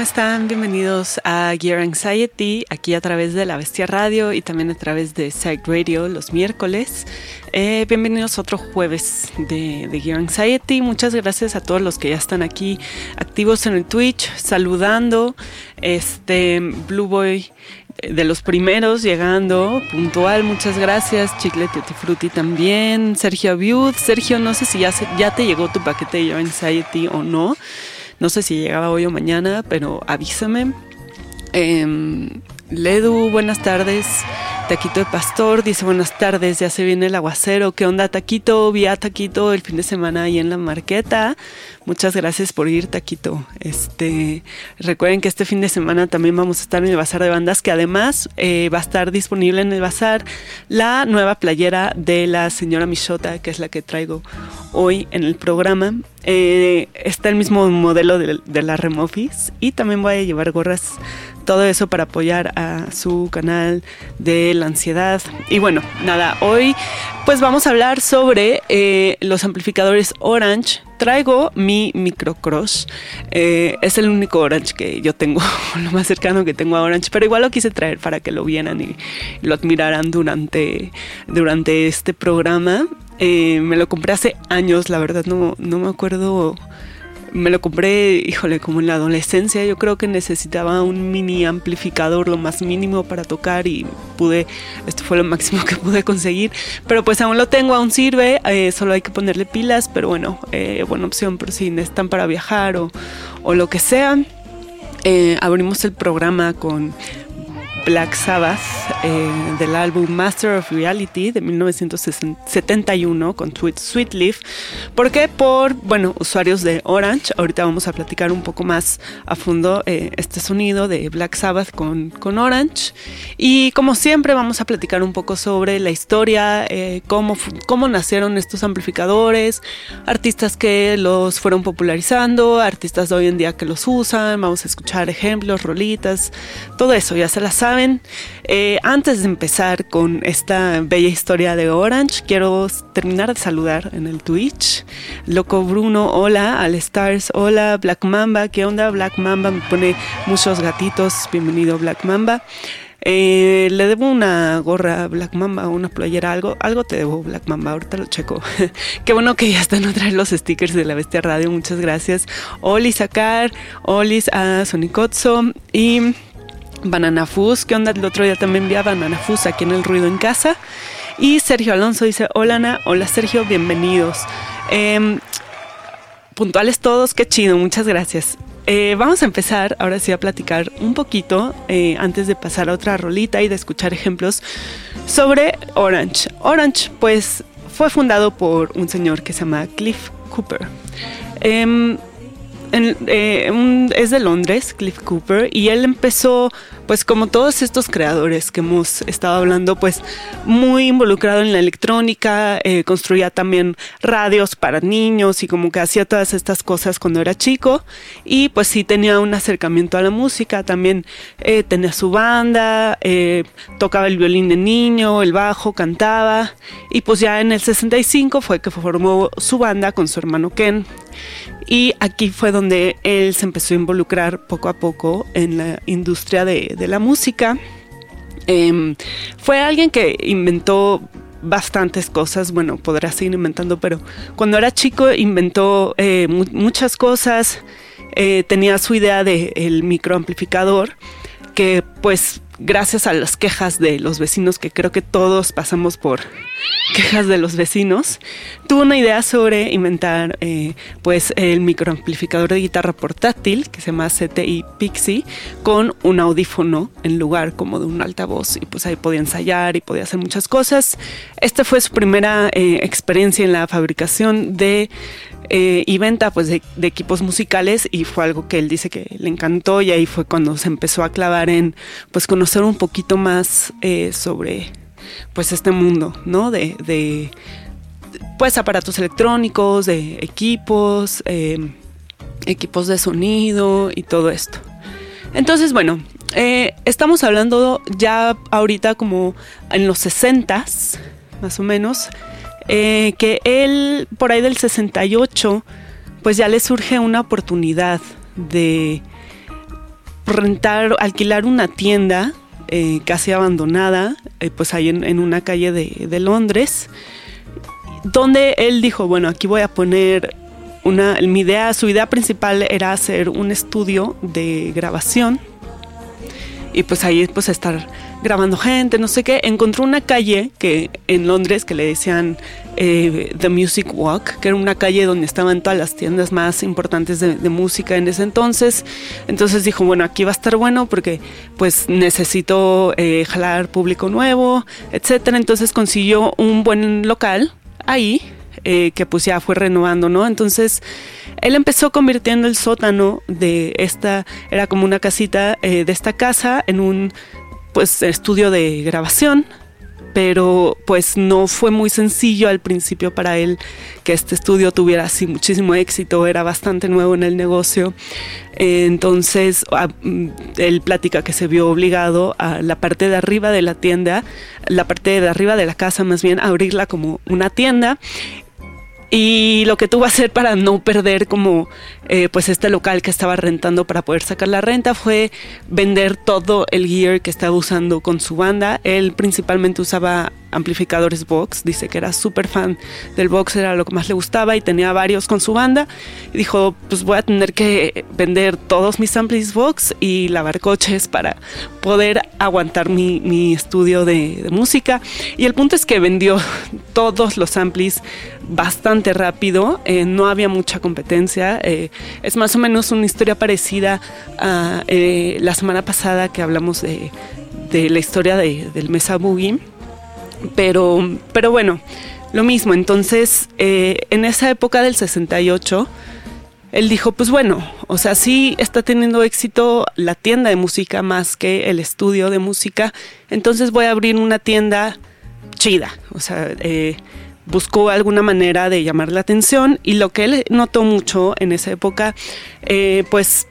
¿cómo están? Bienvenidos a Gear Anxiety, aquí a través de La Bestia Radio y también a través de Side Radio los miércoles. Eh, bienvenidos otro jueves de, de, Gear Anxiety. Muchas gracias a todos los que ya están aquí activos en el Twitch, saludando. Este Blue Boy eh, de los primeros llegando, puntual, muchas gracias. Chicle Tutti también. Sergio Abiud. Sergio, no sé si ya, ya te llegó tu paquete de Gear Anxiety o no. No sé si llegaba hoy o mañana, pero avísame. Eh, Ledu, buenas tardes. Taquito de Pastor dice buenas tardes, ya se viene el aguacero. ¿Qué onda, Taquito? Vi a Taquito el fin de semana ahí en la marqueta. Muchas gracias por ir, Taquito. Este, recuerden que este fin de semana también vamos a estar en el Bazar de Bandas, que además eh, va a estar disponible en el Bazar la nueva playera de la señora Michota, que es la que traigo hoy en el programa. Eh, está el mismo modelo de, de la Remofis y también voy a llevar gorras todo eso para apoyar a su canal de la ansiedad. Y bueno, nada, hoy pues vamos a hablar sobre eh, los amplificadores Orange. Traigo mi Microcross. Eh, es el único Orange que yo tengo, lo más cercano que tengo a Orange, pero igual lo quise traer para que lo vieran y lo admiraran durante, durante este programa. Eh, me lo compré hace años, la verdad no, no me acuerdo me lo compré, híjole, como en la adolescencia. Yo creo que necesitaba un mini amplificador, lo más mínimo para tocar y pude, esto fue lo máximo que pude conseguir. Pero pues aún lo tengo, aún sirve, eh, solo hay que ponerle pilas, pero bueno, eh, buena opción por si necesitan para viajar o, o lo que sea. Abrimos el programa con Black Sabbath eh, del álbum Master of Reality de 1971 con Sweet Leaf. ¿Por qué? Por, bueno, usuarios de Orange. Ahorita vamos a platicar un poco más a fondo eh, este sonido de Black Sabbath con, con, Orange. Y como siempre vamos a platicar un poco sobre la historia, eh, cómo, cómo nacieron estos amplificadores, artistas que los fueron popularizando, artistas de hoy en día que los usan. Vamos a escuchar ejemplos, rolitas, todo eso, ya se las saben, eh, antes de empezar con esta bella historia de Orange, quiero terminar de saludar en el Twitch. Loco Bruno, hola. Al Stars, hola. Black Mamba, ¿qué onda? Black Mamba me pone muchos gatitos. Bienvenido, Black Mamba. Eh, le debo una gorra Black Mamba, una playera, algo, algo te debo Black Mamba, ahorita lo checo. Qué bueno que ya están otra vez los stickers de la Bestia Radio, muchas gracias. Oli Sacar, Olis a Sonicotso y Banana Fuzz, ¿qué onda? El otro día también vi a Banana Fuzz aquí en el Ruido en Casa. Y Sergio Alonso dice, hola Ana, hola Sergio, bienvenidos. Em, puntuales todos, qué chido, muchas gracias. Eh, vamos a empezar ahora sí a platicar un poquito eh, antes de pasar a otra rolita y de escuchar ejemplos sobre Orange. Orange pues fue fundado por un señor que se llama Cliff Cooper. Em, eh, es de Londres, Cliff Cooper, y él empezó, pues como todos estos creadores que hemos estado hablando, pues muy involucrado en la electrónica, eh, construía también radios para niños y como que hacía todas estas cosas cuando era chico, y pues sí tenía un acercamiento a la música, también eh, tenía su banda, tocaba el violín de niño, el bajo, cantaba, y pues ya en el 65 fue que formó su banda con su hermano Ken. Y aquí fue donde él se empezó a involucrar poco a poco en la industria de, la música. Em, fue alguien que inventó bastantes cosas, bueno, podrá seguir inventando, pero cuando era chico inventó eh, muchas cosas, eh, tenía su idea del el microamplificador, que pues gracias a las quejas de los vecinos, que creo que todos pasamos por quejas de los vecinos, tuvo una idea sobre inventar eh, pues el microamplificador de guitarra portátil que se llama CTI Pixie con un audífono en lugar como de un altavoz y pues ahí podía ensayar y podía hacer muchas cosas. Esta fue su primera eh, experiencia en la fabricación de eh, y venta pues de, equipos musicales y fue algo que él dice que le encantó y ahí fue cuando se empezó a clavar en pues conocer un poquito más eh, sobre pues este mundo, ¿no? De, pues aparatos electrónicos, de equipos, em, equipos de sonido y todo esto. Entonces, bueno, eh, estamos hablando ya ahorita como en los 60s, más o menos, eh, que él, por ahí del 68, pues ya le surge una oportunidad de rentar, alquilar una tienda eh, casi abandonada, eh, pues ahí en, una calle de, de, Londres, donde él dijo, bueno, aquí voy a poner una, mi idea, su idea principal era hacer un estudio de grabación y pues ahí pues estar grabando gente, no sé qué. Encontró una calle que en Londres que le decían eh, The Music Walk, que era una calle donde estaban todas las tiendas más importantes de, música en ese entonces. Entonces dijo, bueno, aquí va a estar bueno porque pues necesito eh, jalar público nuevo, etcétera. Entonces consiguió un buen local ahí eh, que pues ya fue renovando, ¿no? Entonces él empezó convirtiendo el sótano de esta, era como una casita de esta casa en un pues estudio de grabación, pero pues no fue muy sencillo al principio para él que este estudio tuviera así muchísimo éxito, era bastante nuevo en el negocio, entonces ah, mm, él platica que se vio obligado a la parte de arriba de la tienda, la parte de arriba de la casa más bien, a abrirla como una tienda y lo que tuvo que hacer para no perder como eh, pues este local que estaba rentando para poder sacar la renta fue vender todo el gear que estaba usando con su banda. Él principalmente usaba amplificadores Vox, dice que era súper fan del Vox, era lo que más le gustaba y tenía varios con su banda. Y dijo, pues voy a tener que vender todos mis amplis Vox y lavar coches para poder aguantar mi, estudio de, música. Y el punto es que vendió todos los amplis bastante rápido, eh, no había mucha competencia. Eh, es más o menos una historia parecida a eh, la semana pasada que hablamos de, la historia del Mesa Boogie pero, pero bueno, lo mismo. Entonces, eh, en esa época del 68, él dijo, pues bueno, o sea, sí está teniendo éxito la tienda de música más que el estudio de música, entonces voy a abrir una tienda chida, o sea, eh, buscó alguna manera de llamar la atención y lo que él notó mucho en esa época, eh, pues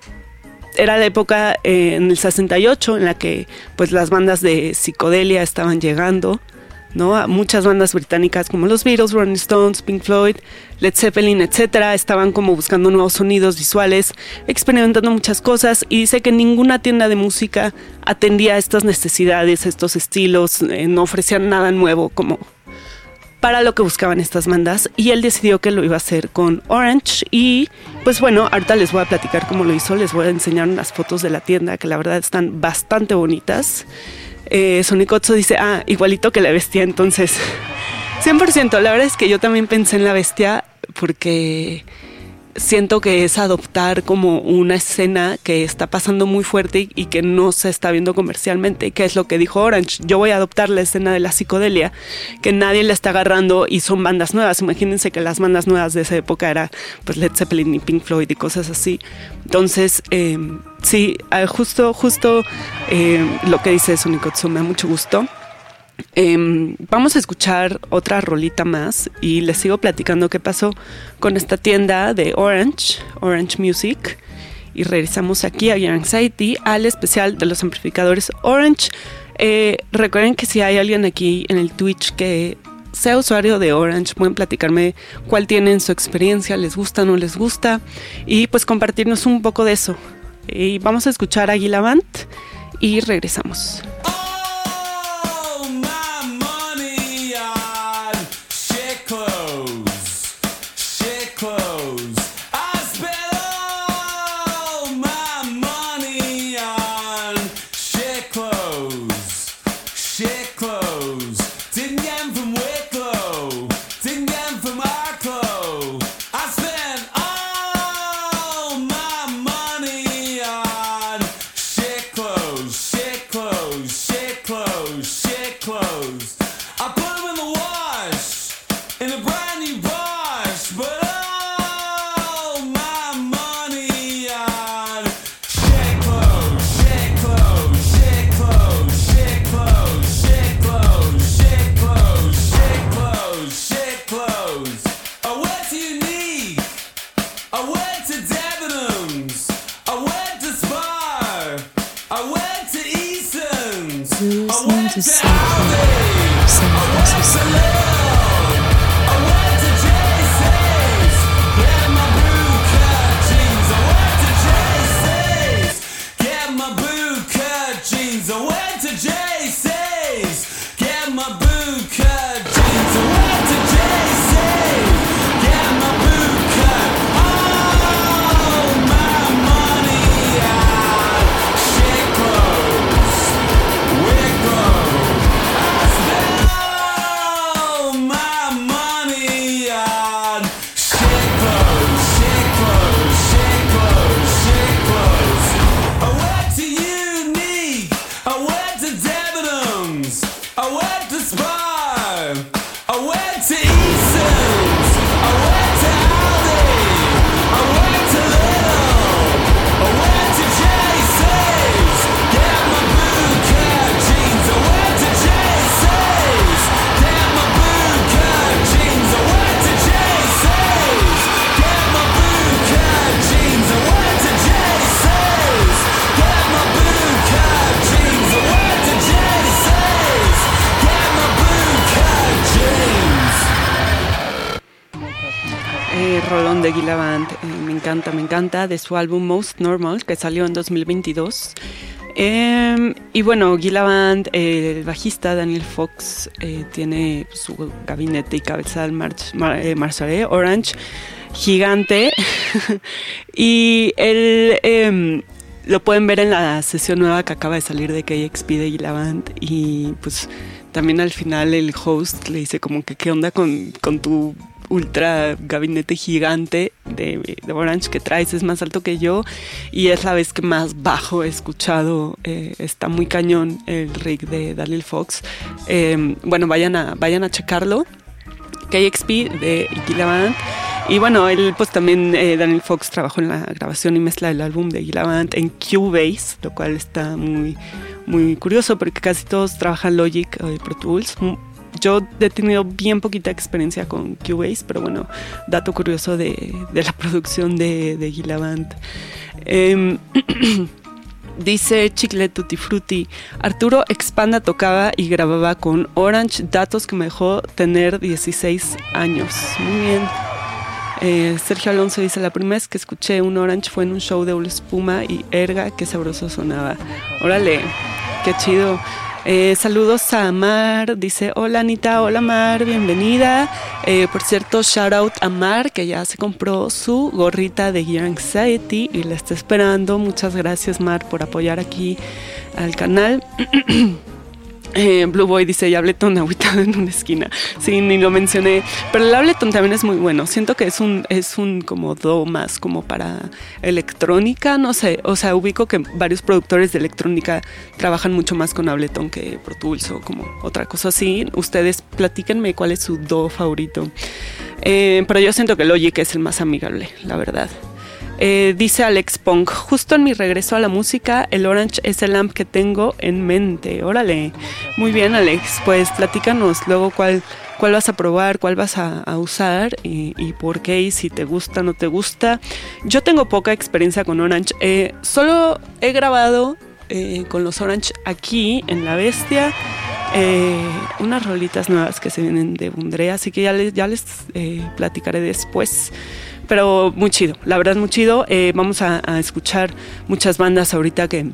era la época en el 68 en la que pues las bandas de psicodelia estaban llegando, ¿no? Muchas bandas británicas como los Beatles, Rolling Stones, Pink Floyd, Led Zeppelin, etcétera, estaban como buscando nuevos sonidos visuales, experimentando muchas cosas y dice que ninguna tienda de música atendía a estas necesidades, estos estilos, eh, no ofrecían nada nuevo como para lo que buscaban estas bandas y él decidió que lo iba a hacer con Orange y pues bueno, ahorita les voy a platicar cómo lo hizo, les voy a enseñar unas fotos de la tienda que la verdad están bastante bonitas eh, Sonicotso dice, ah, igualito que la bestia, entonces 100%, la verdad es que yo también pensé en la bestia porque siento que es adoptar como una escena que está pasando muy fuerte y, que no se está viendo comercialmente, que es lo que dijo Orange. Yo voy a adoptar la escena de la psicodelia, que nadie la está agarrando y son bandas nuevas. Imagínense que las bandas nuevas de esa época era pues Led Zeppelin y Pink Floyd y cosas así. Entonces, em, sí, ah, justo, justo em, lo que dice Sonikotsu me da mucho gusto. Em, vamos a escuchar otra rolita más y les sigo platicando qué pasó con esta tienda de Orange, Orange Music. Y regresamos aquí a Young Anxiety al especial de los amplificadores Orange. Eh, recuerden que si hay alguien aquí en el Twitch que sea usuario de Orange, pueden platicarme cuál tienen su experiencia, les gusta, no les gusta, y pues compartirnos un poco de eso. Y vamos a escuchar a Band y regresamos. I went to South San Francisco. De Gila Band, eh, me encanta, me encanta, de su álbum Most Normal, que salió en 2022. Em, y bueno, Gila Band, el bajista Daniel Fox, eh, tiene su gabinete y cabeza del March, Orange gigante. y él em, lo pueden ver en la sesión nueva que acaba de salir de KXP de Gila Band. Y pues también al final el host le dice como que qué onda con, con tu ultra gabinete gigante de, Orange que traes, es más alto que yo y es la vez que más bajo he escuchado, eh, está muy cañón el rig de Daniel Fox. Em, bueno, vayan a, vayan a checarlo. KXP de Band Y bueno, él pues también, eh, Daniel Fox trabajó en la grabación y mezcla del álbum de Band en Cubase, lo cual está muy, muy curioso porque casi todos trabajan Logic o Pro Tools yo he tenido bien poquita experiencia con Cubase, pero bueno, dato curioso de, la producción de, de Gilaband. Em, dice Chicle Tutti Frutti, Arturo Expanda tocaba y grababa con Orange, datos que me dejó tener 16 años. Muy bien. Eh, Sergio Alonso dice, la primera vez que escuché un Orange fue en un show de Espuma y Erga, qué sabroso sonaba. Órale, qué chido. Eh, saludos a Mar, dice, hola Anita, hola Mar, bienvenida. Eh, por cierto, shout out a Mar, que ya se compró su gorrita de Gear Anxiety y la está esperando. Muchas gracias Mar por apoyar aquí al canal. Eh, Blue Boy dice, ya Ableton aguitado en una esquina. Sí, ni lo mencioné. Pero el Ableton también es muy bueno. Siento que es un, es un como do más como para electrónica, no sé. O sea, ubico que varios productores de electrónica trabajan mucho más con Ableton que Pro Tools o como otra cosa así. Ustedes platíquenme cuál es su do favorito. Eh, pero yo siento que Logic es el más amigable, la verdad. Eh, dice Alex Pong, justo en mi regreso a la música, el Orange es el amp que tengo en mente. Órale, muy bien Alex, pues platícanos luego cuál, cuál vas a probar, cuál vas a, usar y, por qué y si te gusta, no te gusta. Yo tengo poca experiencia con Orange, eh, solo he grabado eh, con los Orange aquí en La Bestia. unas rolitas nuevas que se vienen de Bundrea, así que ya les, ya les platicaré después pero muy chido, la verdad muy chido. Eh, vamos a, escuchar muchas bandas ahorita que,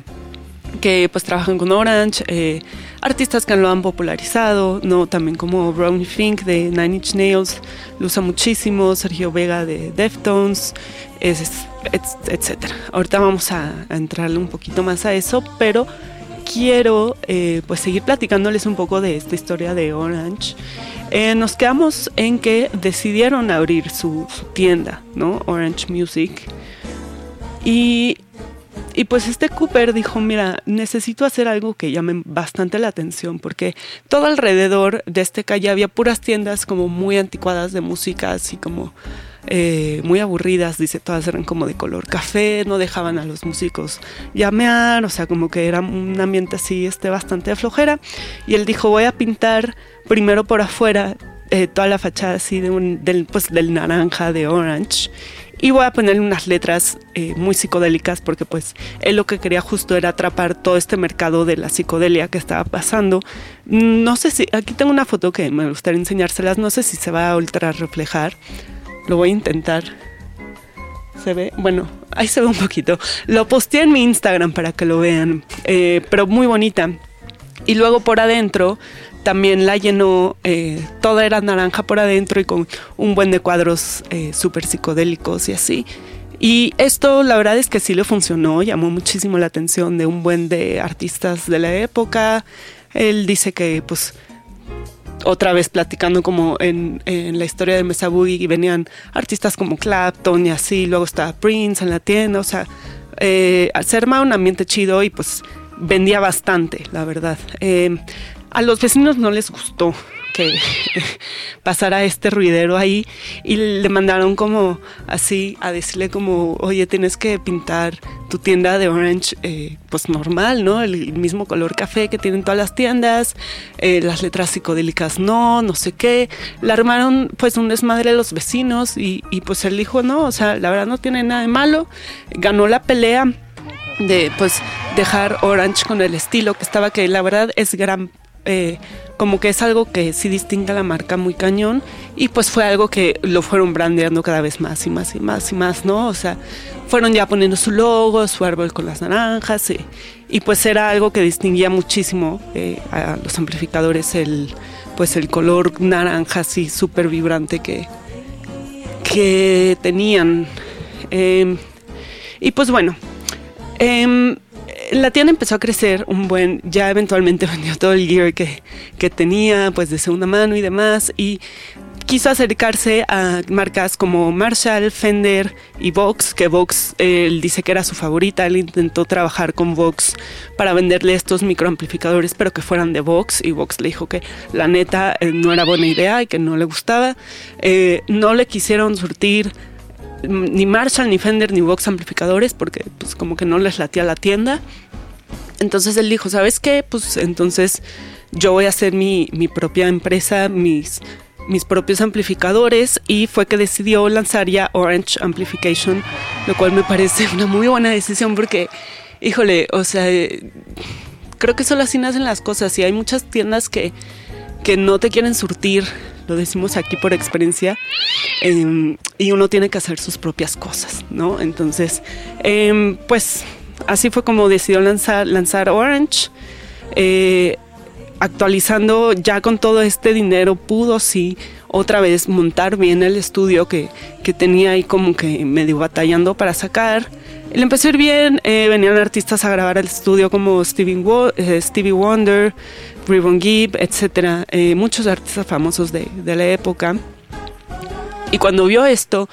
que pues trabajan con Orange, eh, artistas que lo han popularizado, ¿no? También como Brownie Fink de Nine Inch Nails, lo usa muchísimo, Sergio Vega de Deftones, etc. Ahorita vamos a, entrarle un poquito más a eso, pero quiero eh, pues seguir platicándoles un poco de esta historia de Orange. Eh, nos quedamos en que decidieron abrir su, tienda, ¿no? Orange Music. Y, y, pues este Cooper dijo, mira, necesito hacer algo que llame bastante la atención, porque todo alrededor de este calle había puras tiendas como muy anticuadas de música, así como eh, muy aburridas, dice, todas eran como de color café, no dejaban a los músicos llamear, o sea, como que era un ambiente así, este, bastante flojera. Y él dijo, voy a pintar primero por afuera eh, toda la fachada así de un, del, pues, del naranja, de orange. Y voy a ponerle unas letras eh, muy psicodélicas porque pues él lo que quería justo era atrapar todo este mercado de la psicodelia que estaba pasando. No sé si, aquí tengo una foto que me gustaría enseñárselas, no sé si se va a ultra reflejar, lo voy a intentar. Se ve, bueno, ahí se ve un poquito. Lo posteé en mi Instagram para que lo vean, eh, pero muy bonita. Y luego por adentro también la llenó, eh, toda era naranja por adentro y con un buen de cuadros eh, súper psicodélicos y así. Y esto la verdad es que sí le funcionó, llamó muchísimo la atención de un buen de artistas de la época. Él dice que pues otra vez platicando como en, la historia de Mesa Boogie venían artistas como Clapton y así, luego estaba Prince en la tienda, o sea, eh, se armaba un ambiente chido y pues vendía bastante, la verdad. Eh, a los vecinos no les gustó que pasara este ruidero ahí y le mandaron como así a decirle como, oye, tienes que pintar tu tienda de orange eh, pues normal, ¿no? El mismo color café que tienen todas las tiendas, eh, las letras psicodélicas no, no sé qué. Le armaron pues un desmadre a los vecinos y, y pues él dijo, no, o sea, la verdad no tiene nada de malo. Ganó la pelea de pues dejar Orange con el estilo que estaba, que la verdad es gran eh, como que es algo que sí distingue a la marca muy cañón y pues fue algo que lo fueron brandeando cada vez más y más y más y más, ¿no? O sea, fueron ya poniendo su logo, su árbol con las naranjas y, y pues era algo que distinguía muchísimo eh, a los amplificadores el pues el color naranja así súper vibrante que, que tenían. Em, y pues bueno, em, la tienda empezó a crecer un buen, ya eventualmente vendió todo el gear que, que tenía, pues de segunda mano y demás, y quiso acercarse a marcas como Marshall, Fender y Vox, que Vox él dice que era su favorita. Él intentó trabajar con Vox para venderle estos microamplificadores, pero que fueran de Vox. Y Vox le dijo que la neta eh, no era buena idea y que no le gustaba. Eh, no le quisieron surtir ni Marshall, ni Fender, ni Vox amplificadores porque pues como que no les latía la tienda. Entonces él dijo, ¿sabes qué? Pues entonces yo voy a hacer mi, mi propia empresa, mis mis propios amplificadores y fue que decidió lanzar ya Orange Amplification, lo cual me parece una muy buena decisión porque, híjole, o sea, creo que solo así nacen las cosas y hay muchas tiendas que, que no te quieren surtir, lo decimos aquí por experiencia, em, y uno tiene que hacer sus propias cosas, ¿no? Entonces, em, pues así fue como decidió lanzar, lanzar Orange. Eh, actualizando ya con todo este dinero pudo sí otra vez montar bien el estudio que, que tenía ahí como que medio batallando para sacar. Le empezó a ir bien, eh, venían artistas a grabar el estudio como Stevie, eh, Stevie Wonder, Ribbon Gibb, etc. Eh, muchos artistas famosos de, de, la época. Y cuando vio esto,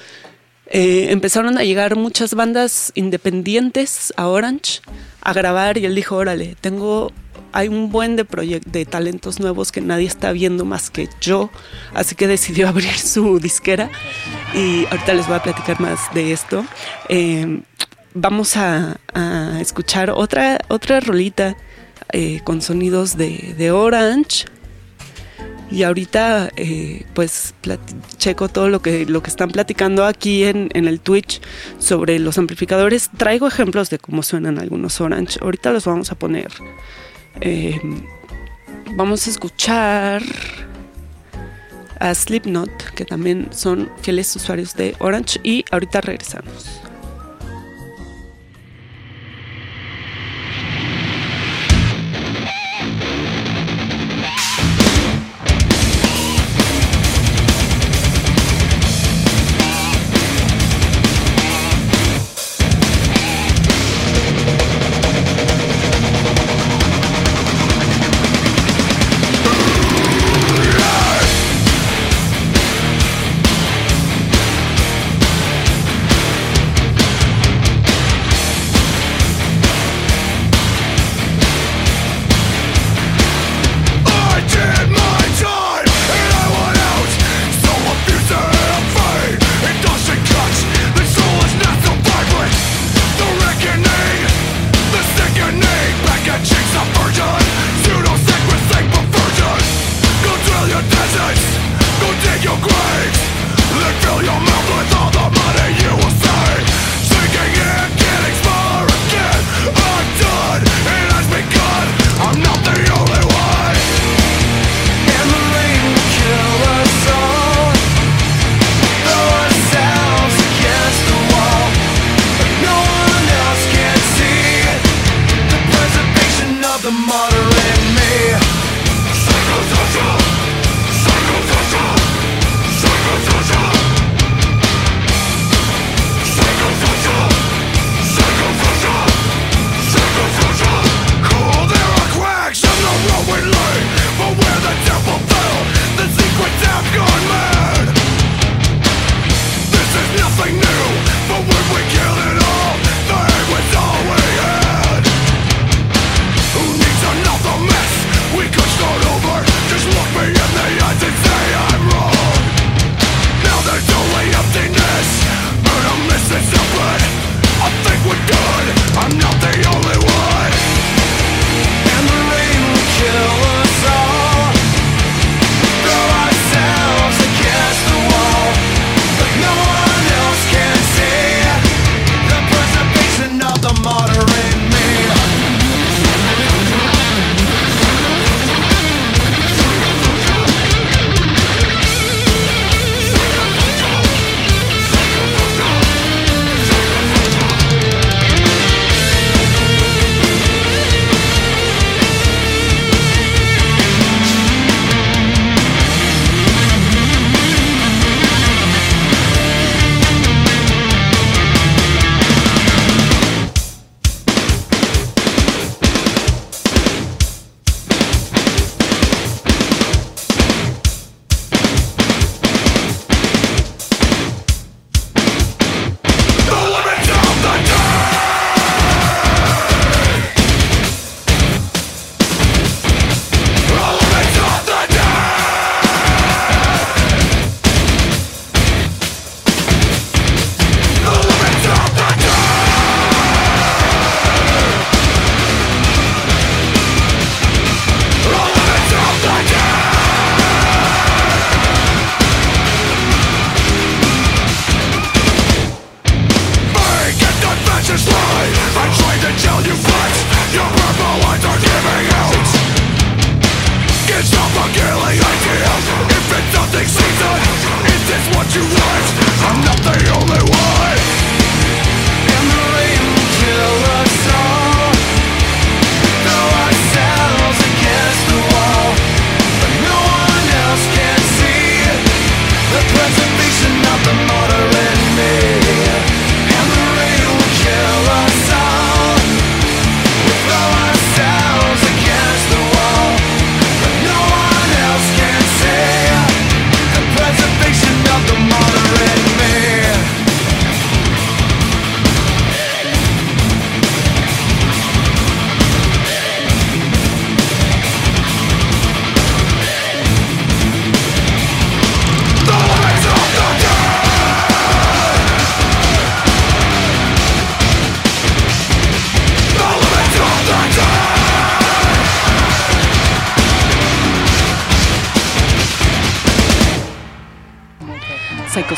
empezaron a llegar muchas bandas independientes a Orange a grabar y él dijo, órale, tengo hay un buen de, de talentos nuevos que nadie está viendo más que yo, así que decidió abrir su disquera y ahorita les voy a platicar más de esto. Em, vamos a, escuchar otra, otra rolita eh, con sonidos de, Orange. Y ahorita, eh, pues, checo todo lo que, lo que están platicando aquí en, en, el Twitch sobre los amplificadores. Traigo ejemplos de cómo suenan algunos Orange. Ahorita los vamos a poner eh, vamos a escuchar a Slipknot, que también son fieles usuarios de Orange, y ahorita regresamos.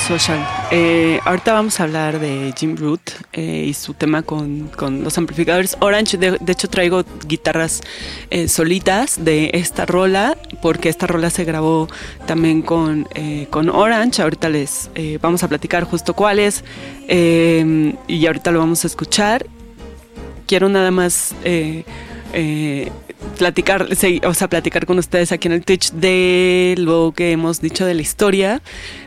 Social. Eh, ahorita vamos a hablar de Jim Root eh, y su tema con, los amplificadores Orange. De, hecho, traigo guitarras eh, solitas de esta rola, porque esta rola se grabó también con, con Orange. Ahorita les vamos a platicar justo cuáles y ahorita lo vamos a escuchar. Quiero nada más platicar, o sea, platicar con ustedes aquí en el Twitch de lo que hemos dicho de la historia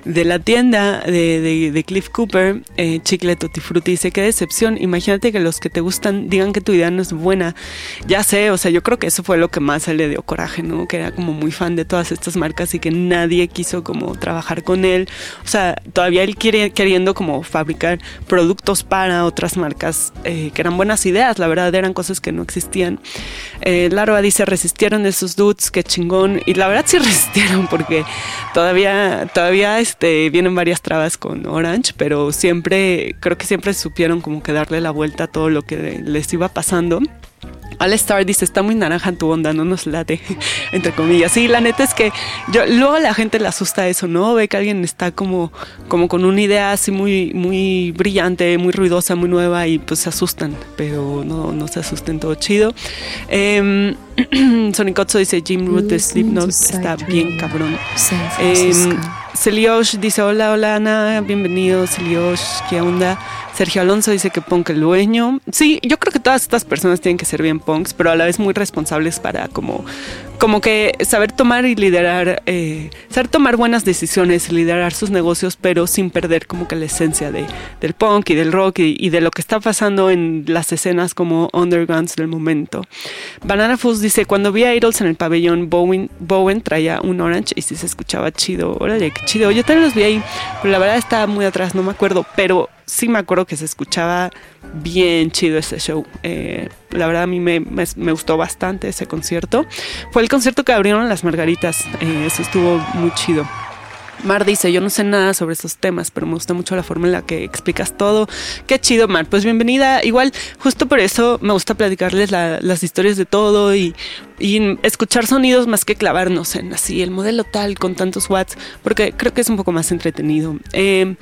de la tienda de, Cliff Cooper, eh, Chicle Tutti Frutti. Dice, qué decepción. Imagínate que los que te gustan digan que tu idea no es buena. Ya sé, o sea, yo creo que eso fue lo que más le dio coraje, ¿no? Que era como muy fan de todas estas marcas y que nadie quiso como trabajar con él. O sea, todavía él quiere, queriendo como fabricar productos para otras marcas eh, que eran buenas ideas, la verdad eran cosas que no existían. Eh, dice, resistieron esos dudes, qué chingón. Y la verdad sí resistieron porque todavía, todavía este, vienen varias trabas con Orange, pero siempre, creo que siempre supieron como que darle la vuelta a todo lo que les iba pasando. Al Star dice, está muy naranja en tu onda, no nos late, entre comillas. Sí, la neta es que yo, luego la gente le asusta eso, ¿no? Ve que alguien está como, como con una idea así muy, muy brillante, muy ruidosa, muy nueva y pues se asustan, pero no, no se asusten, todo chido. Eh, Sonic dice, Jim Root de Slipknot está bien cabrón. Eh, dice, hola, hola Ana, bienvenido Celiosh, ¿qué onda? Sergio Alonso dice que punk el dueño. Sí, yo creo que todas estas personas tienen que ser bien punks, pero a la vez muy responsables para como, como que saber tomar y liderar, eh, saber tomar buenas decisiones, liderar sus negocios, pero sin perder como que la esencia de, del punk y del rock y, de lo que está pasando en las escenas como undergrounds del momento. Banana Foods dice, cuando vi a Idols en el pabellón, Bowen, Bowen traía un orange y sí se escuchaba chido. Órale, qué chido. Yo también los vi ahí, pero la verdad estaba muy atrás, no me acuerdo, pero sí me acuerdo que se escuchaba bien chido ese show. Eh, la verdad a mí me, gustó bastante ese concierto. Fue el concierto que abrieron las Margaritas. Eh, eso estuvo muy chido. Mar dice, yo no sé nada sobre esos temas, pero me gusta mucho la forma en la que explicas todo. Qué chido, Mar. Pues bienvenida. Igual, justo por eso me gusta platicarles las historias de todo y, escuchar sonidos más que clavarnos en así el modelo tal con tantos watts, porque creo que es un poco más entretenido. Eh,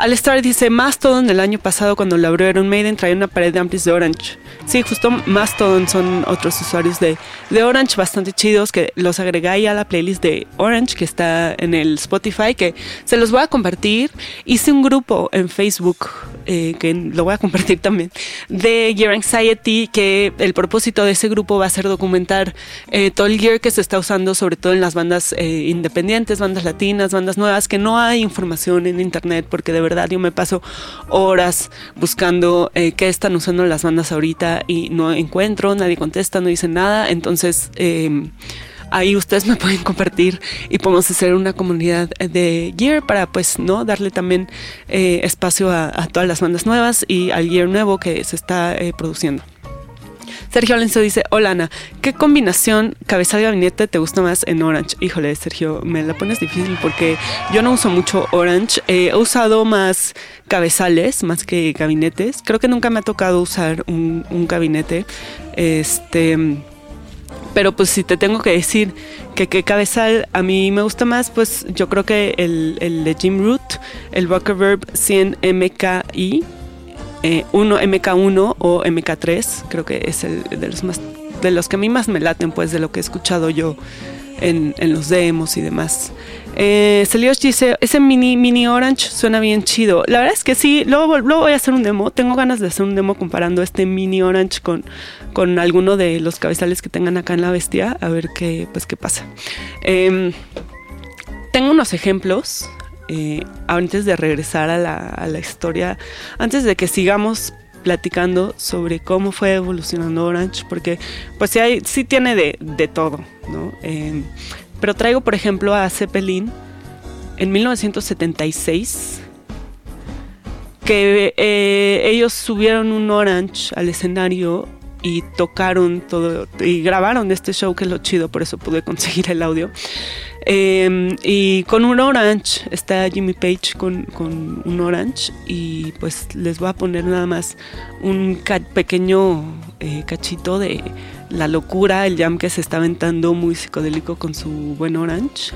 Alistar dice, Mastodon el año pasado cuando la abrió Iron Maiden traía una pared de amplis de Orange. Sí, justo Mastodon son otros usuarios de, de Orange bastante chidos que los agregué ahí a la playlist de Orange que está en el Spotify que se los voy a compartir. Hice un grupo en Facebook eh, que lo voy a compartir también de Gear Anxiety que el propósito de ese grupo va a ser documentar eh, todo el gear que se está usando sobre todo en las bandas eh, independientes, bandas latinas, bandas nuevas que no hay información en internet porque de verdad yo me paso horas buscando qué están usando las bandas ahorita y no encuentro, nadie contesta, no dice nada, entonces... Ahí ustedes me pueden compartir y podemos hacer una comunidad de gear para pues no darle también eh, espacio a, todas las bandas nuevas y al gear nuevo que se está eh, produciendo. Sergio Alonso dice, hola Ana, ¿qué combinación cabezal gabinete te gusta más en Orange? Híjole, Sergio, me la pones difícil porque yo no uso mucho Orange. he usado más cabezales, más que gabinetes. Creo que nunca me ha tocado usar un, gabinete. Este pero pues si te tengo que decir que qué cabezal a mí me gusta más, pues yo creo que el, el de Jim Root, el Verb 100 MKI, eh, uno MK1 o MK3, creo que es el de los más de los que a mí más me laten, pues de lo que he escuchado yo en, los demos y demás. Eh, dice, ese mini, mini Orange suena bien chido. La verdad es que sí, luego, luego, voy a hacer un demo. Tengo ganas de hacer un demo comparando este mini Orange con, con alguno de los cabezales que tengan acá en la bestia, a ver qué, pues, qué pasa. Em, tengo unos ejemplos. Eh, antes de regresar a la, a la historia, antes de que sigamos platicando sobre cómo fue evolucionando Orange, porque pues sí, hay, sí tiene de, de todo, ¿no? Em, pero traigo, por ejemplo, a Zeppelin en 1976, que eh, ellos subieron un Orange al escenario y tocaron todo y grabaron este show que es lo chido, por eso pude conseguir el audio. Em, y con un orange, está Jimmy Page con, un orange y pues les voy a poner nada más un pequeño eh, cachito de la locura, el jam que se está aventando muy psicodélico con su buen orange.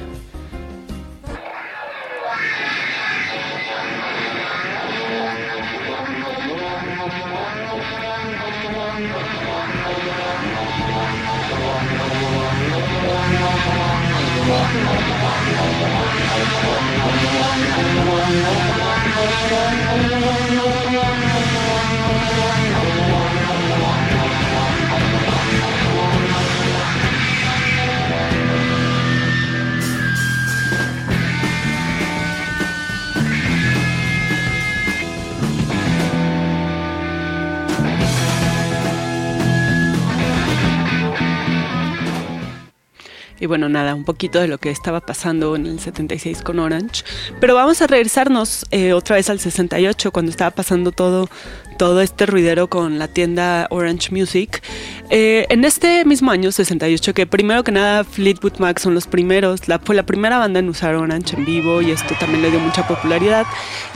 Y bueno, nada, un poquito de lo que estaba pasando en el 76 con Orange. Pero vamos a regresarnos eh, otra vez al 68, cuando estaba pasando todo, todo este ruidero con la tienda Orange Music. Eh, en este mismo año, 68, que primero que nada Fleetwood Mac son los primeros, la, fue la primera banda en usar Orange en vivo y esto también le dio mucha popularidad.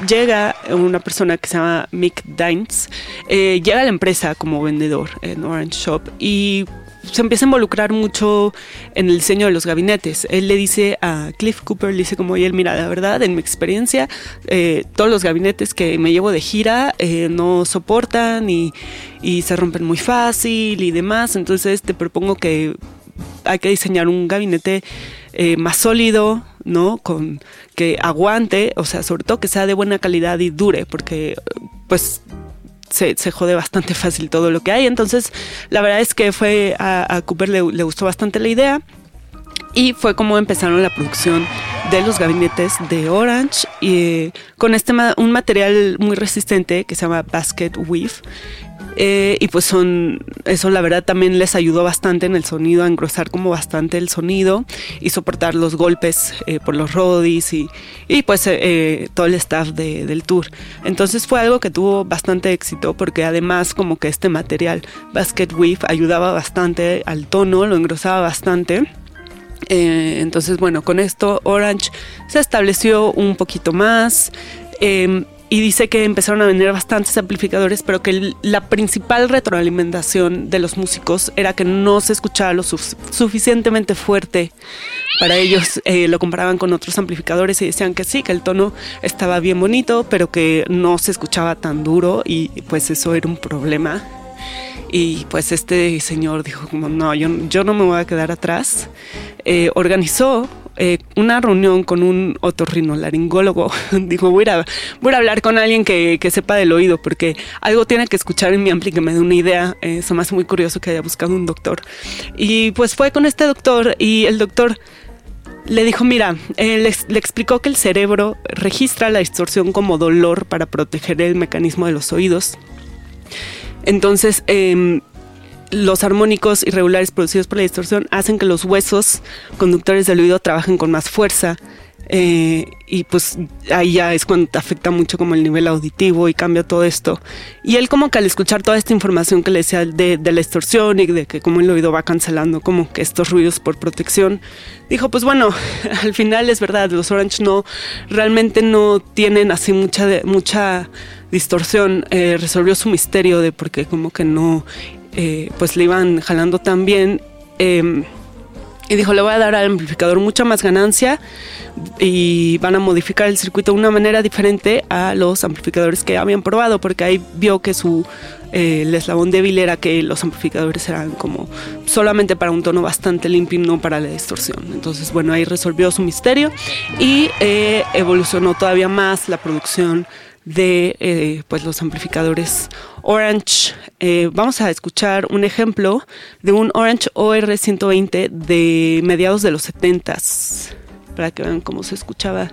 Llega una persona que se llama Mick Dines, eh, llega a la empresa como vendedor en Orange Shop y se empieza a involucrar mucho en el diseño de los gabinetes. Él le dice a Cliff Cooper, le dice como, él, mira, la verdad, en mi experiencia, eh, todos los gabinetes que me llevo de gira eh, no soportan y, se rompen muy fácil y demás. Entonces te propongo que hay que diseñar un gabinete eh, más sólido, ¿no? Con que aguante, o sea, sobre todo que sea de buena calidad y dure, porque pues se, jode bastante fácil todo lo que hay. Entonces, la verdad es que fue a, Cooper le, gustó bastante la idea y fue como empezaron la producción de los gabinetes de Orange y con este un material muy resistente que se llama Basket Weave eh, y pues son, eso la verdad también les ayudó bastante en el sonido, a engrosar como bastante el sonido y soportar los golpes eh, por los rodis y, y pues eh, todo el staff del tour. Entonces fue algo que tuvo bastante éxito porque además como que este material Basket Weave ayudaba bastante al tono, lo engrosaba bastante. entonces, bueno, con esto Orange se estableció un poquito más. Em, y dice que empezaron a vender bastantes amplificadores, pero que la principal retroalimentación de los músicos era que no se escuchaba lo suficientemente fuerte. Para ellos eh, lo comparaban con otros amplificadores y decían que sí, que el tono estaba bien bonito, pero que no se escuchaba tan duro y pues eso era un problema. Y pues este señor dijo como, no, yo, yo no me voy a quedar atrás. Eh, organizó eh, una reunión con un otorrinolaringólogo. Dijo, voy a, voy a hablar con alguien que, sepa del oído, porque algo tiene que escuchar en mi ampli que me dé una idea. Eh, eso me hace muy curioso que haya buscado un doctor. Y pues fue con este doctor y el doctor le dijo, mira, eh, le, le, explicó que el cerebro registra la distorsión como dolor para proteger el mecanismo de los oídos. Entonces, eh, los armónicos irregulares producidos por la distorsión hacen que los huesos conductores del oído trabajen con más fuerza. Eh, y pues ahí ya es cuando te afecta mucho como el nivel auditivo y cambia todo esto. Y él como que al escuchar toda esta información que le decía de, de la distorsión y de que como el oído va cancelando como que estos ruidos por protección, dijo pues bueno, al final es verdad, los Orange no, realmente no tienen así mucha, mucha distorsión, eh, resolvió su misterio de por qué como que no eh, pues le iban jalando tan bien. Em, y dijo, le voy a dar al amplificador mucha más ganancia y van a modificar el circuito de una manera diferente a los amplificadores que habían probado, porque ahí vio que su eh, el eslabón débil era que los amplificadores eran como solamente para un tono bastante limpio y no para la distorsión. Entonces, bueno, ahí resolvió su misterio y eh, evolucionó todavía más la producción de eh, pues los amplificadores Orange. Eh, vamos a escuchar un ejemplo de un Orange OR120 de mediados de los 70s para que vean cómo se escuchaba.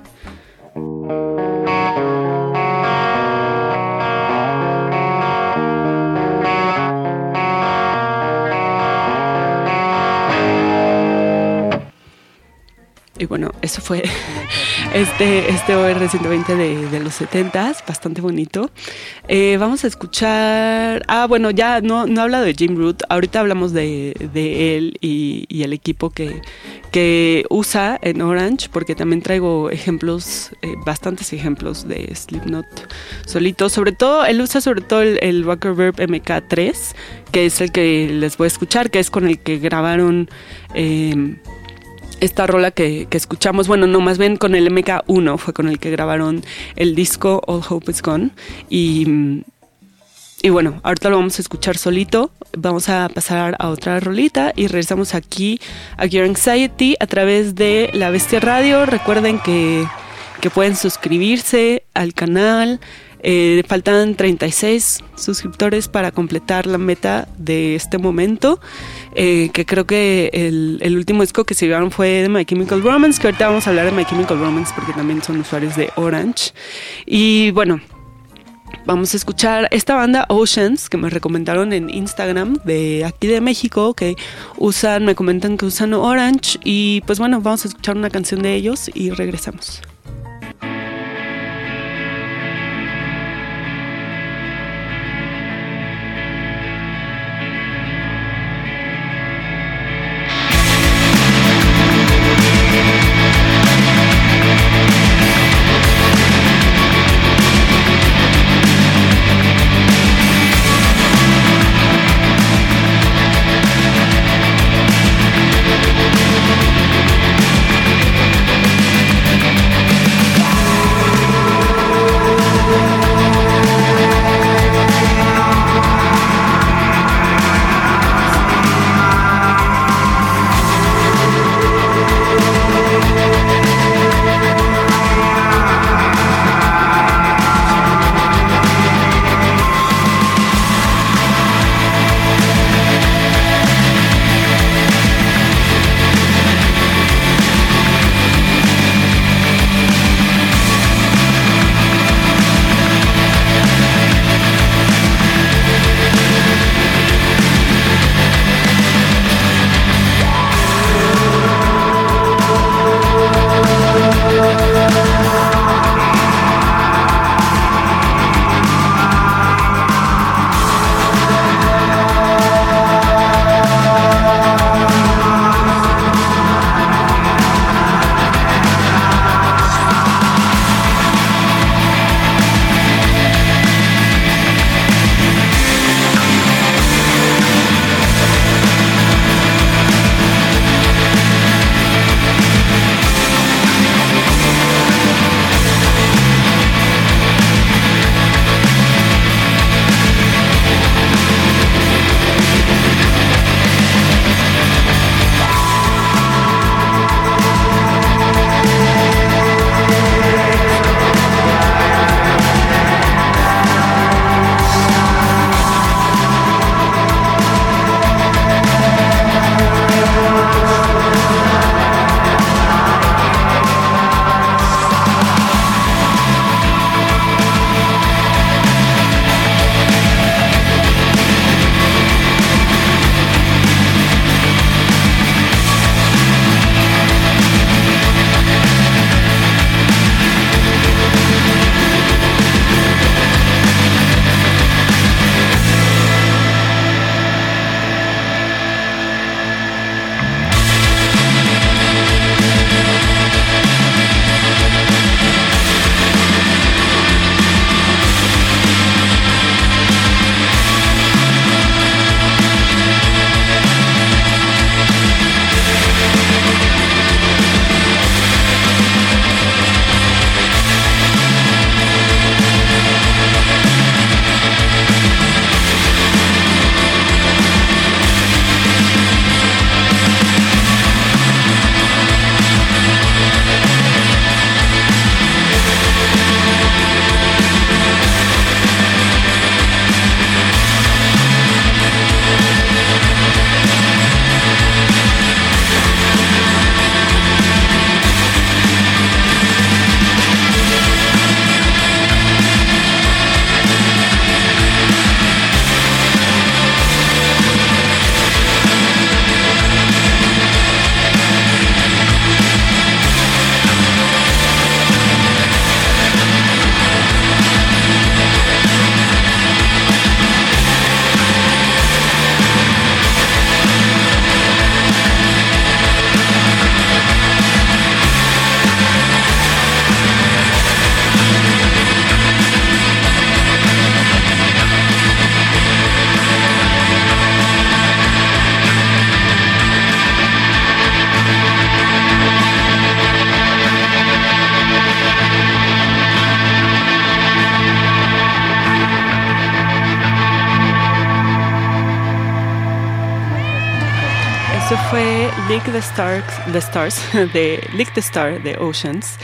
Y bueno, eso fue este, este OR120 de, de los 70 bastante bonito. Eh, vamos a escuchar. Ah, bueno, ya no, no he hablado de Jim Root. Ahorita hablamos de, él y, el equipo que, que usa en Orange, porque también traigo ejemplos, eh, bastantes ejemplos de Slipknot solito. Sobre todo, él usa sobre todo el, el Verb MK3, que es el que les voy a escuchar, que es con el que grabaron. Eh, esta rola que, escuchamos, bueno, no, más bien con el MK1 fue con el que grabaron el disco All Hope Is Gone. Y, y bueno, ahorita lo vamos a escuchar solito. Vamos a pasar a otra rolita y regresamos aquí a Gear Anxiety a través de La Bestia Radio. Recuerden que, que pueden suscribirse al canal. Eh, faltan 36 suscriptores para completar la meta de este momento, eh, que creo que el, último disco que se llevaron fue de My Chemical Romance, que ahorita vamos a hablar de My Chemical Romance porque también son usuarios de Orange. Y bueno, vamos a escuchar esta banda Oceans que me recomendaron en Instagram de aquí de México que usan, me comentan que usan Orange y pues bueno, vamos a escuchar una canción de ellos y regresamos. The Stars, the Stars de League the Star de Oceans.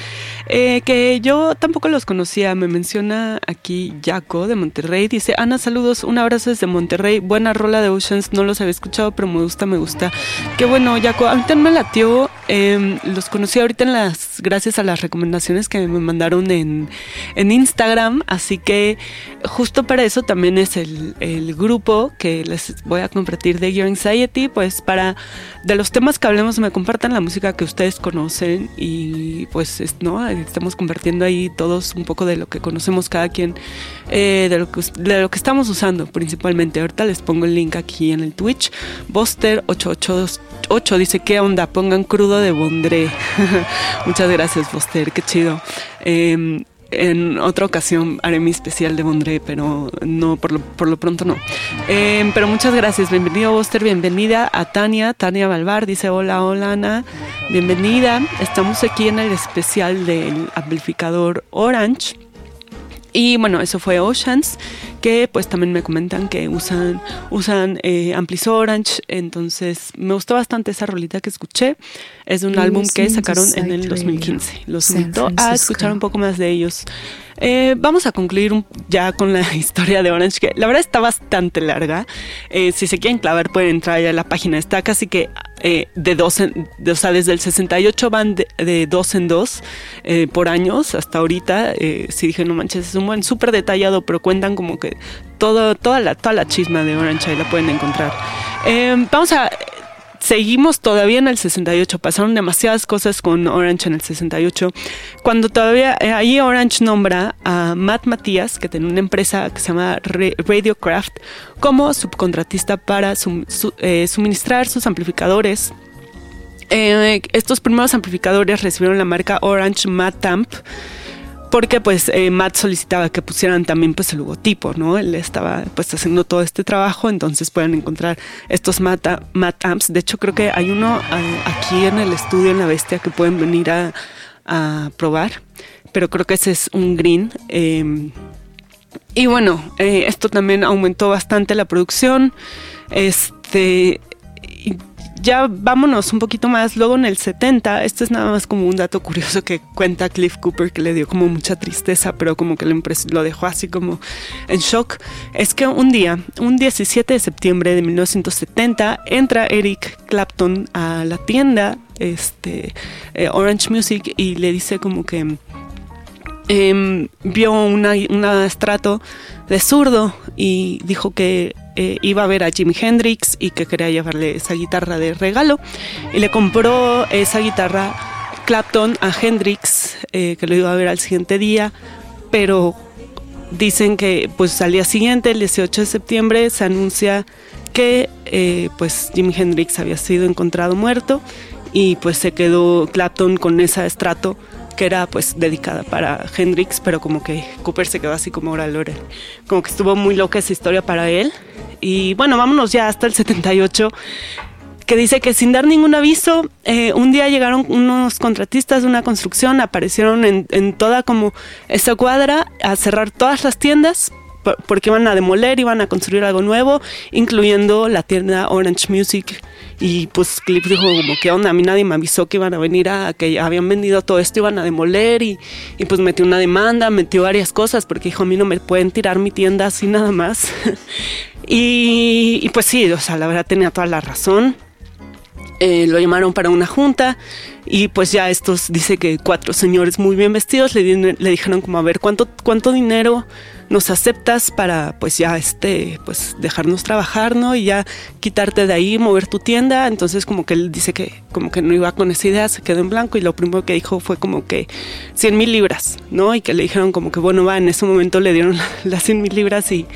Eh, que yo tampoco los conocía. Me menciona aquí Jaco de Monterrey. Dice, Ana, saludos, un abrazo desde Monterrey. Buena rola de Oceans, no los había escuchado, pero me gusta, me gusta. Qué bueno, Jaco. A mí también me latió. Em, los conocí ahorita en las, gracias a las recomendaciones que me mandaron en, en Instagram. Así que justo para eso también es el, el grupo que les voy a compartir de Your Anxiety. Pues para de los temas que hablemos me compartan la música que ustedes conocen y pues no estamos compartiendo ahí todos un poco de lo que conocemos cada quien eh, de, lo que, de lo que estamos usando principalmente ahorita les pongo el link aquí en el Twitch Buster 888 dice qué onda pongan crudo de Bondré muchas gracias Buster qué chido eh, en otra ocasión haré mi especial de Bondré, pero no, por lo, por lo pronto no. Em, pero muchas gracias. Bienvenido, Buster. Bienvenida a Tania. Tania Balbar dice: Hola, hola, Ana. Bienvenida. Estamos aquí en el especial del amplificador Orange. Y bueno, eso fue Oceans, que pues también me comentan que usan, usan eh, Amplis Orange, entonces me gustó bastante esa rolita que escuché. Es de un álbum que sacaron en el 2015. Los invito a escuchar un poco más de ellos. Eh, vamos a concluir ya con la historia de Orange, que la verdad está bastante larga. Eh, si se quieren clavar, pueden entrar ya a la página. Está casi que eh, de dos, en, o sea, desde el 68 van de, dos en dos por años hasta ahorita. si dije, no manches, es un buen súper detallado, pero cuentan como que todo, toda, la, toda la chisma de Orange ahí la pueden encontrar. vamos a seguimos todavía en el 68. Pasaron demasiadas cosas con Orange en el 68. Cuando todavía eh, ahí Orange nombra a Matt Matías, que tiene una empresa que se llama Radiocraft, como subcontratista para eh, suministrar sus amplificadores. Eh, estos primeros amplificadores recibieron la marca Orange Matt Amp porque pues eh, Matt solicitaba que pusieran también pues el logotipo, ¿no? Él estaba pues haciendo todo este trabajo, entonces pueden encontrar estos Matt, Amps. De hecho creo que hay uno eh, aquí en el estudio en La Bestia que pueden venir a, probar, pero creo que ese es un green. Em, y bueno, eh, esto también aumentó bastante la producción. Este, ya vámonos un poquito más. Luego en el 70, esto es nada más como un dato curioso que cuenta Cliff Cooper que le dio como mucha tristeza, pero como que lo dejó así como en shock. Es que un día, un 17 de septiembre de 1970, entra Eric Clapton a la tienda este, eh, Orange Music y le dice como que em, vio una, un estrato de zurdo y dijo que eh, iba a ver a Jimi Hendrix y que quería llevarle esa guitarra de regalo. Y le compró esa guitarra Clapton a Hendrix eh, que lo iba a ver al siguiente día pero dicen que pues al día siguiente el 18 de septiembre se anuncia que eh, pues Jimi Hendrix había sido encontrado muerto y pues se quedó Clapton con ese estrato que era pues dedicada para Hendrix, pero como que Cooper se quedó así como ahora Lore. Como que estuvo muy loca esa historia para él. Y bueno, vámonos ya hasta el 78 que dice que sin dar ningún aviso, eh, un día llegaron unos contratistas de una construcción, aparecieron en, en toda como esta cuadra a cerrar todas las tiendas porque iban a demoler, iban a construir algo nuevo, incluyendo la tienda Orange Music. Y pues Cliff dijo como, ¿qué onda? A mí nadie me avisó que iban a venir a, que habían vendido todo esto, iban a demoler y, y pues metió una demanda, metió varias cosas, porque dijo, a mí no me pueden tirar mi tienda así nada más. y, y, pues sí, o sea, la verdad tenía toda la razón. Eh, lo llamaron para una junta y pues ya estos, dice que cuatro señores muy bien vestidos le, le dijeron como, a ver, ¿cuánto, cuánto dinero nos aceptas para pues ya este pues dejarnos trabajar, ¿no? Y ya quitarte de ahí, mover tu tienda. Entonces como que él dice que como que no iba con esa idea, se quedó en blanco y lo primero que dijo fue como que 100 mil libras, ¿no? Y que le dijeron como que bueno, va, en ese momento le dieron las 100 mil libras y,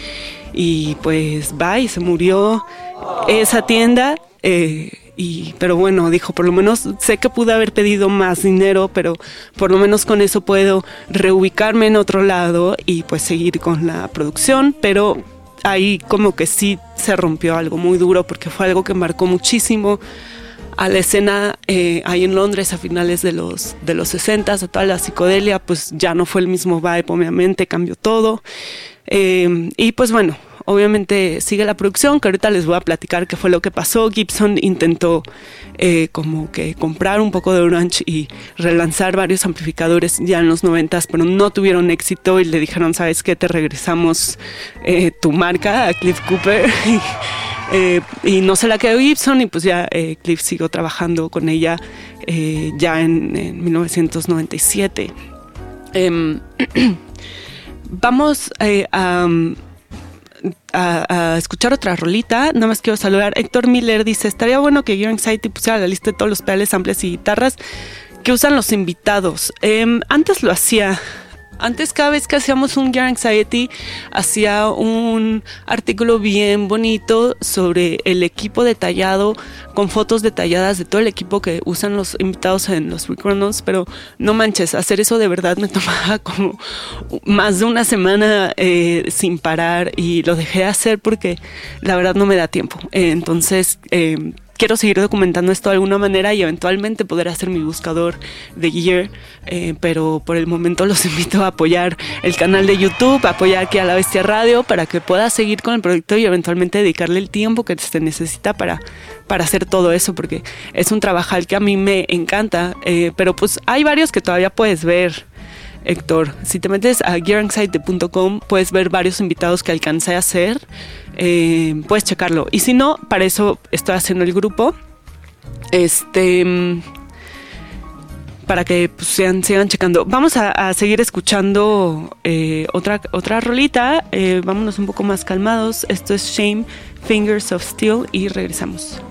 y pues va y se murió esa tienda. Eh, y pero bueno dijo por lo menos sé que pude haber pedido más dinero pero por lo menos con eso puedo reubicarme en otro lado y pues seguir con la producción pero ahí como que sí se rompió algo muy duro porque fue algo que marcó muchísimo a la escena eh, ahí en Londres a finales de los de los 60 a toda la psicodelia pues ya no fue el mismo vibe obviamente cambió todo. Eh, y pues bueno obviamente sigue la producción, que ahorita les voy a platicar qué fue lo que pasó. Gibson intentó eh, como que comprar un poco de Orange y relanzar varios amplificadores ya en los noventas, pero no tuvieron éxito y le dijeron, ¿sabes qué? Te regresamos eh, tu marca a Cliff Cooper. Eh, y no se la quedó Gibson y pues ya Cliff siguió trabajando con ella ya en, en 1997. Em, vamos a a, escuchar otra rolita. Nada más quiero saludar. Héctor Miller dice: Estaría bueno que Gear Anxiety pusiera la lista de todos los pedales, amplias y guitarras que usan los invitados. Em, antes lo hacía antes cada vez que hacíamos un Gear Anxiety, hacía un artículo bien bonito sobre el equipo detallado, con fotos detalladas de todo el equipo que usan los invitados en los Recordings, pero no manches, hacer eso de verdad me tomaba como más de una semana eh, sin parar y lo dejé de hacer porque la verdad no me da tiempo. entonces, eh, quiero seguir documentando esto de alguna manera y eventualmente poder hacer mi buscador de Gear, eh, pero por el momento los invito a apoyar el canal de YouTube, apoyar aquí a La Bestia Radio para que pueda seguir con el proyecto y eventualmente dedicarle el tiempo que se necesita para, para hacer todo eso, porque es un trabajo que a mí me encanta, eh, pero pues hay varios que todavía puedes ver. Héctor, si te metes a gearanxiety.com puedes ver varios invitados que alcancé a hacer eh, puedes checarlo. Y si no, para eso estoy haciendo el grupo. Este. Para que pues, sigan, checando. Vamos a, seguir escuchando eh, otra, otra rolita. Eh, vámonos un poco más calmados. Esto es Shame, Fingers of Steel y regresamos.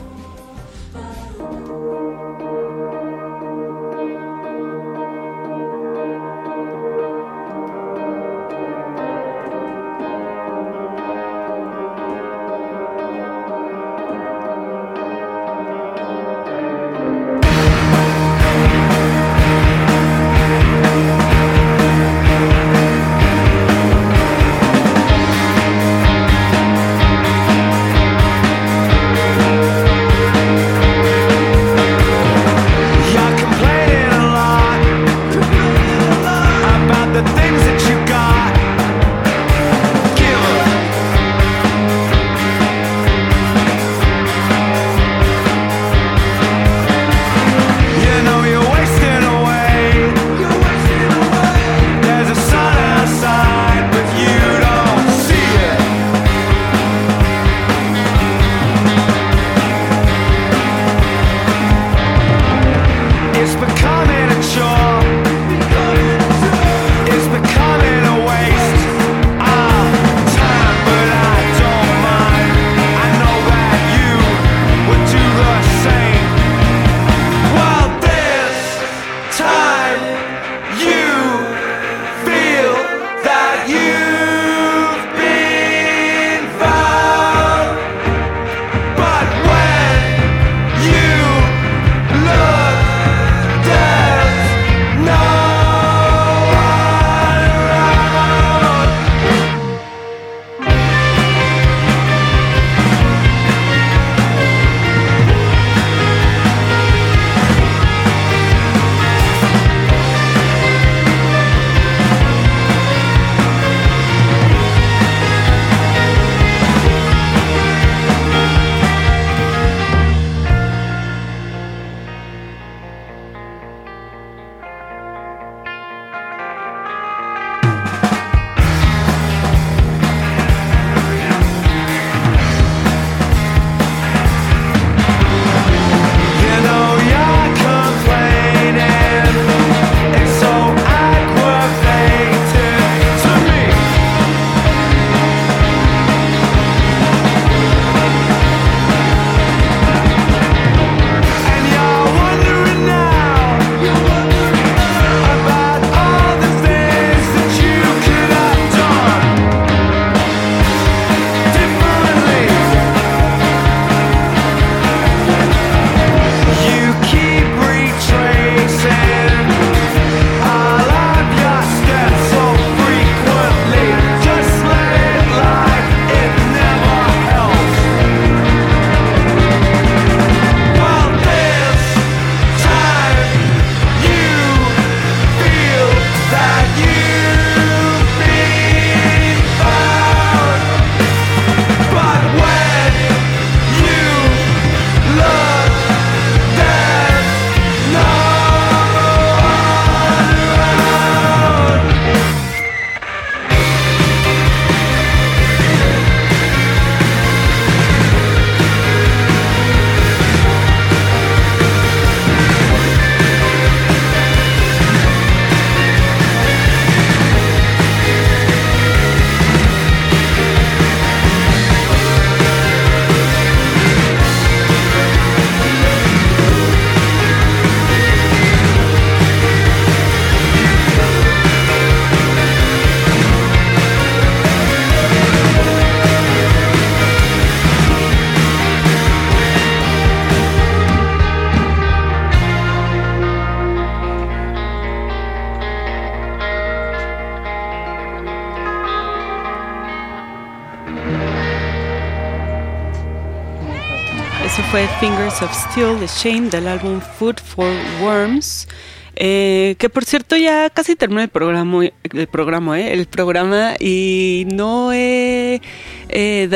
Fue Fingers of Steel de Shane del álbum Food for Worms. Eh, que por cierto ya casi terminó el programa, el programa, ¿eh? el programa y no he, eh,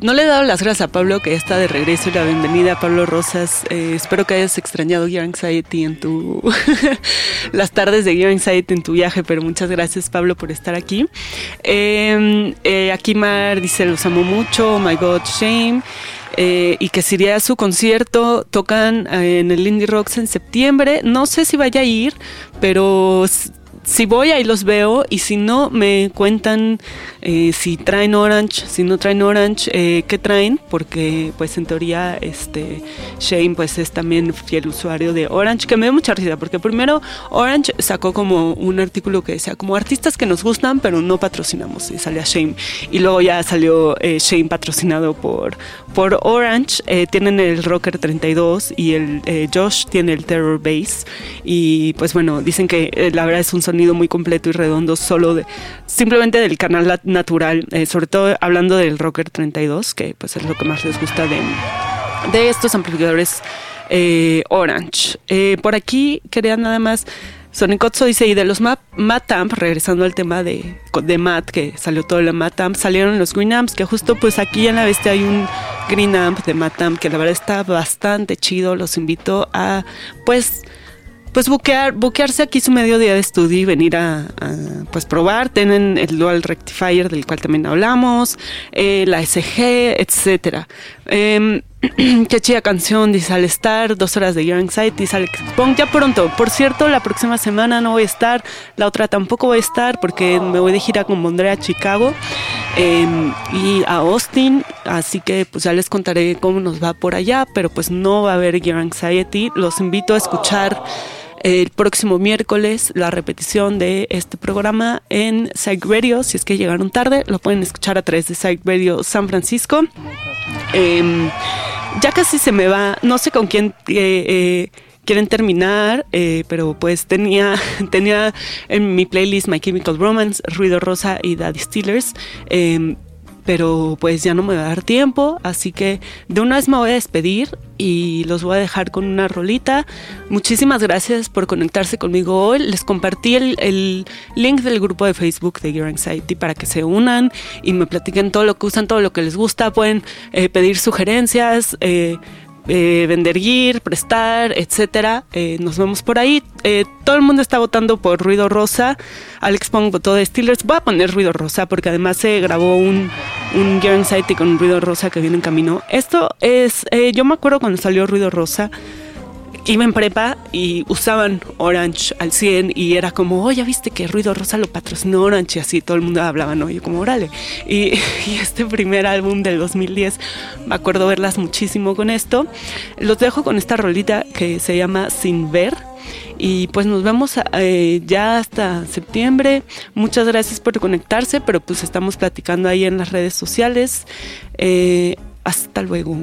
no le he dado las gracias a Pablo que está de regreso y la bienvenida a Pablo Rosas. Eh, espero que hayas extrañado Gear Anxiety en tu las tardes de Gear Anxiety en tu viaje, pero muchas gracias Pablo por estar aquí. Em, aquí Mar dice los amo mucho, oh my God, shame. Eh, y que sería su concierto. Tocan eh, en el Indie Rocks en septiembre. No sé si vaya a ir, pero si voy ahí los veo y si no me cuentan eh, si traen Orange, si no traen Orange, eh, qué traen, porque pues en teoría este Shane pues es también fiel usuario de Orange, que me da mucha risa, porque primero Orange sacó como un artículo que decía como artistas que nos gustan pero no patrocinamos y salía Shane. Y luego ya salió eh, Shane patrocinado por, por Orange, eh, tienen el Rocker 32 y el Josh tiene el Terror Bass. Y pues bueno, dicen que la verdad es un sonido muy completo y redondo solo de simplemente del canal natural, eh, sobre todo hablando del Rocker 32, que pues es lo que más les gusta de, de estos amplificadores eh, Orange. Eh, por aquí quería nada más Sonicotso dice, y de los Matamp, regresando al tema de, de Matt, que salió todo el Matamp, salieron los Green Amps, que justo pues aquí en la bestia hay un Green Amp de Matamp, que la verdad está bastante chido, los invito a pues pues buquear, buquearse aquí su medio día de estudio y venir a, pues probar. Tienen el Dual Rectifier del cual también hablamos, eh, la SG, etcétera. Eh, qué chida canción, dice al estar, dos horas de Your Anxiety, ya pronto. Por cierto, la próxima semana no voy a estar, la otra tampoco voy a estar porque me voy de gira con Mondrea a Chicago em, y a Austin, así que pues ya les contaré cómo nos va por allá, pero pues no va a haber Your Anxiety. Los invito a escuchar el próximo miércoles la repetición de este programa en Psych Radio. Si es que llegaron tarde, lo pueden escuchar a través de Psych Radio San Francisco. Em, ya casi se me va, no sé con quién eh, eh, quieren terminar, eh, pero pues tenía, tenía en mi playlist My Chemical Romance, Ruido Rosa y Daddy Steelers. Em, pero pues ya no me va a dar tiempo, así que de una vez me voy a despedir y los voy a dejar con una rolita. Muchísimas gracias por conectarse conmigo hoy. Les compartí el, link del grupo de Facebook de Gear Anxiety para que se unan y me platiquen todo lo que usan, todo lo que les gusta. Pueden eh, pedir sugerencias. Eh, eh, vender gear, prestar, etcétera. Eh, nos vemos por ahí. Eh, todo el mundo está votando por Ruido Rosa. Alex Pong votó de Steelers. Voy a poner Ruido Rosa porque además se grabó un, un Gear Anxiety con Ruido Rosa que viene en camino. Esto es, yo me acuerdo cuando salió Ruido Rosa iba en prepa y usaban Orange al 100 y era como, oye, viste que Ruido Rosa lo patrocinó Orange y así todo el mundo hablaba, ¿no? Yo como, órale. Y, este primer álbum del 2010, me acuerdo verlas muchísimo con esto. Los dejo con esta rolita que se llama Sin Ver. Y pues nos vemos eh, ya hasta septiembre. Muchas gracias por conectarse, pero pues estamos platicando ahí en las redes sociales. Eh, hasta luego.